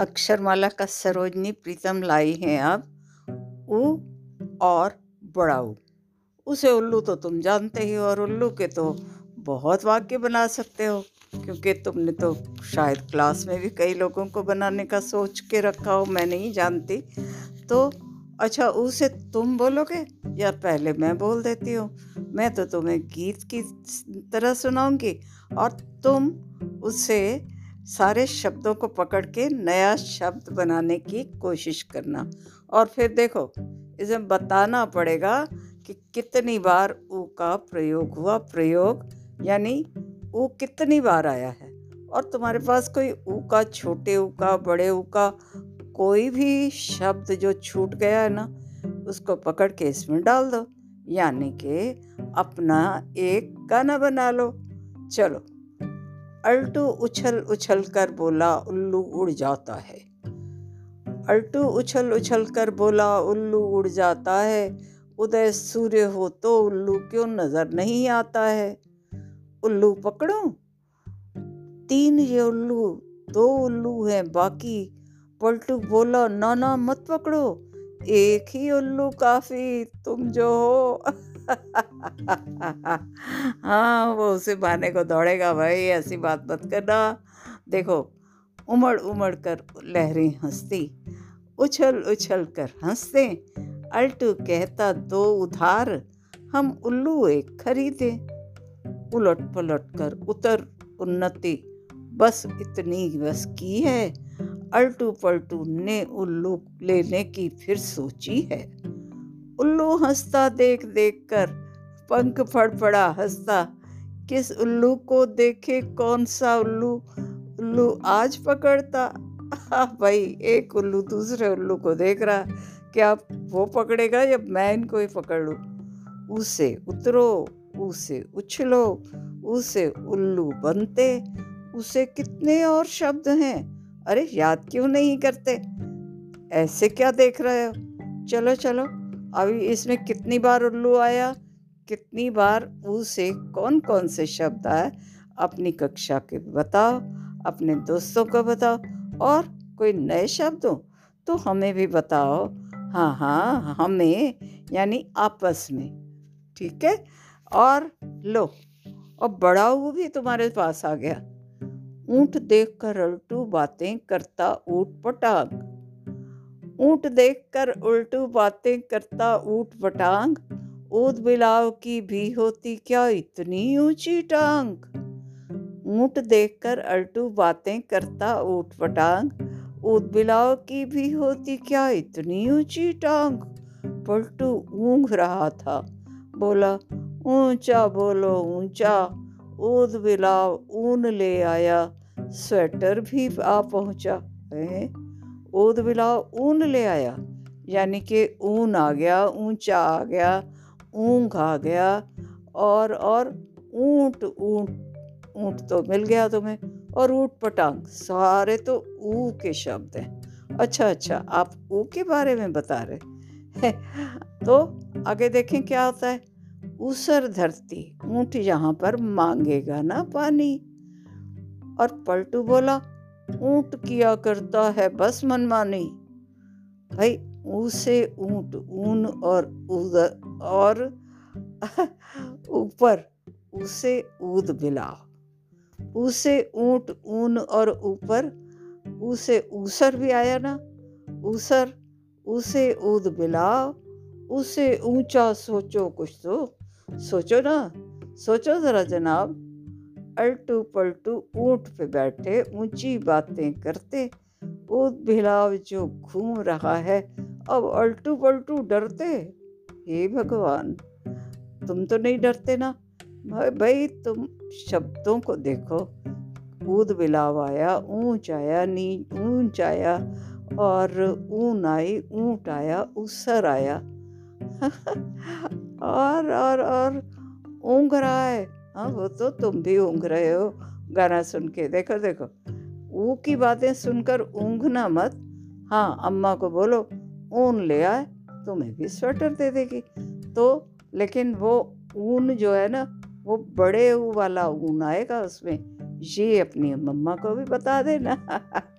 अक्षरमाला का सरोजनी प्रीतम लाई हैं अब ऊ और बड़ा ऊ उसे उल्लू तो तुम जानते ही और उल्लू के तो बहुत वाक्य बना सकते हो, क्योंकि तुमने तो शायद क्लास में भी कई लोगों को बनाने का सोच के रखा हो, मैं नहीं जानती। तो अच्छा उसे तुम बोलोगे या पहले मैं बोल देती हूँ? मैं तो तुम्हें गीत की तरह सुनाऊँगी और तुम उससे सारे शब्दों को पकड़ के नया शब्द बनाने की कोशिश करना। और फिर देखो, इसे बताना पड़ेगा कि कितनी बार ऊ का प्रयोग हुआ। प्रयोग यानी ऊ कितनी बार आया है। और तुम्हारे पास कोई ऊ का, छोटे ऊ का, बड़े ऊ का कोई भी शब्द जो छूट गया है ना, उसको पकड़ के इसमें डाल दो। यानी कि अपना एक गाना बना लो। चलो। अल्टू उछल उछल कर बोला, उल्लू उड़ जाता है। अल्टू उछल उछल कर बोला, उल्लू उड़ जाता है। उदय सूर्य हो तो उल्लू क्यों नज़र नहीं आता है? उल्लू पकड़ो। तीन ये उल्लू, दो उल्लू हैं, बाकी पलटू बोला ना ना मत पकड़ो। एक ही उल्लू काफ़ी तुम जो हो। हाँ वो उसे मारने को दौड़ेगा भाई ऐसी बात मत करना। देखो उमड़ उमड़ कर लहरें हंसती उछल उछल कर हँसते। अल्टू कहता दो उधार हम उल्लू एक खरीदे। उलट पलट कर उतर उन्नति बस इतनी बस की है। अल्टू पलटू ने उल्लू लेने की फिर सोची है। उल्लू हंसता देख देख कर पंख फड़फड़ा हंसता, किस उल्लू को देखे कौन सा उल्लू? उल्लू आज पकड़ता। हाँ भाई, एक उल्लू दूसरे उल्लू को देख रहा। क्या वो पकड़ेगा या मैं इनको ही पकड़ लूँ? उसे उतरो, उसे उछलो, उसे उल्लू बनते, उसे कितने और शब्द हैं? अरे याद क्यों नहीं करते? ऐसे क्या देख रहे हो? चलो चलो। अभी इसमें कितनी बार उल्लू आया? कितनी बार ऊ से कौन कौन से शब्द आए? अपनी कक्षा के बताओ, अपने दोस्तों को बताओ। और कोई नए शब्द हो तो हमें भी बताओ। हाँ हाँ हमें, यानी आपस में। ठीक है? और लो, और बड़ा ऊ भी तुम्हारे पास आ गया। ऊँट देख कर अल्टू बातें करता ऊट पटांग। ऊँट देखकर उल्टू बातें करता ऊट पटांग। ऊद बिलाव की भी होती क्या इतनी ऊँची टांग? ऊँट देखकर अल्टू बातें करता ऊट पटांग। ऊद बिलाव की भी होती क्या इतनी ऊँची टांग? पलटू ऊँघ रहा था। बोला, ऊँचा बोलो, ऊँचा। ऊद बिलाव ऊन ले आया। स्वेटर भी आ पहुँचा। है? ऊद बिलाव ऊन ले आया। यानी कि ऊन आ गया, ऊँचा आ गया, ऊँग आ गया, और और ऊँट ऊँट ऊँट तो मिल गया तुम्हें, और ऊँट पटांग, सारे तो ऊ के शब्द हैं। अच्छा अच्छा आप ऊ के बारे में बता रहे तो आगे देखें क्या होता है? ऊसर धरती, ऊँट यहाँ पर मांगेगा ना पानी। और पलटू बोला, ऊँट किया करता है बस मनमानी। भाई, उसे ऊँट, ऊन और उदर और ऊपर, उसे ऊद बिला उसे ऊँट, ऊन और ऊपर, उसे ऊसर भी आया ना। ऊसर, उसे ऊद बिलाओ उसे ऊँचा सोचो कुछ तो। सोचो ना, सोचो ज़रा जनाब। अल्टू पलटू ऊँट पे बैठे ऊँची बातें करते। ऊद भिलाव जो घूम रहा है, अब अल्टू पलटू डरते। हे भगवान, तुम तो नहीं डरते ना? भाई तुम शब्दों को देखो। ऊद बिलाव आया, ऊंच आया, नी, ऊंच आया, और ऊन आई, ऊँट आया, उसर आया। और और और ऊँग रहा है। हाँ वो तो तुम भी ऊँग रहे हो, गाना सुन के। देखो देखो, ऊ की बातें सुनकर ऊँघना मत। हाँ अम्मा को बोलो, ऊन ले आए, तुम्हें भी स्वेटर दे देगी। तो लेकिन वो ऊन जो है ना, वो बड़े ऊ वाला ऊन आएगा उसमें। ये अपनी मम्मा को भी बता देना।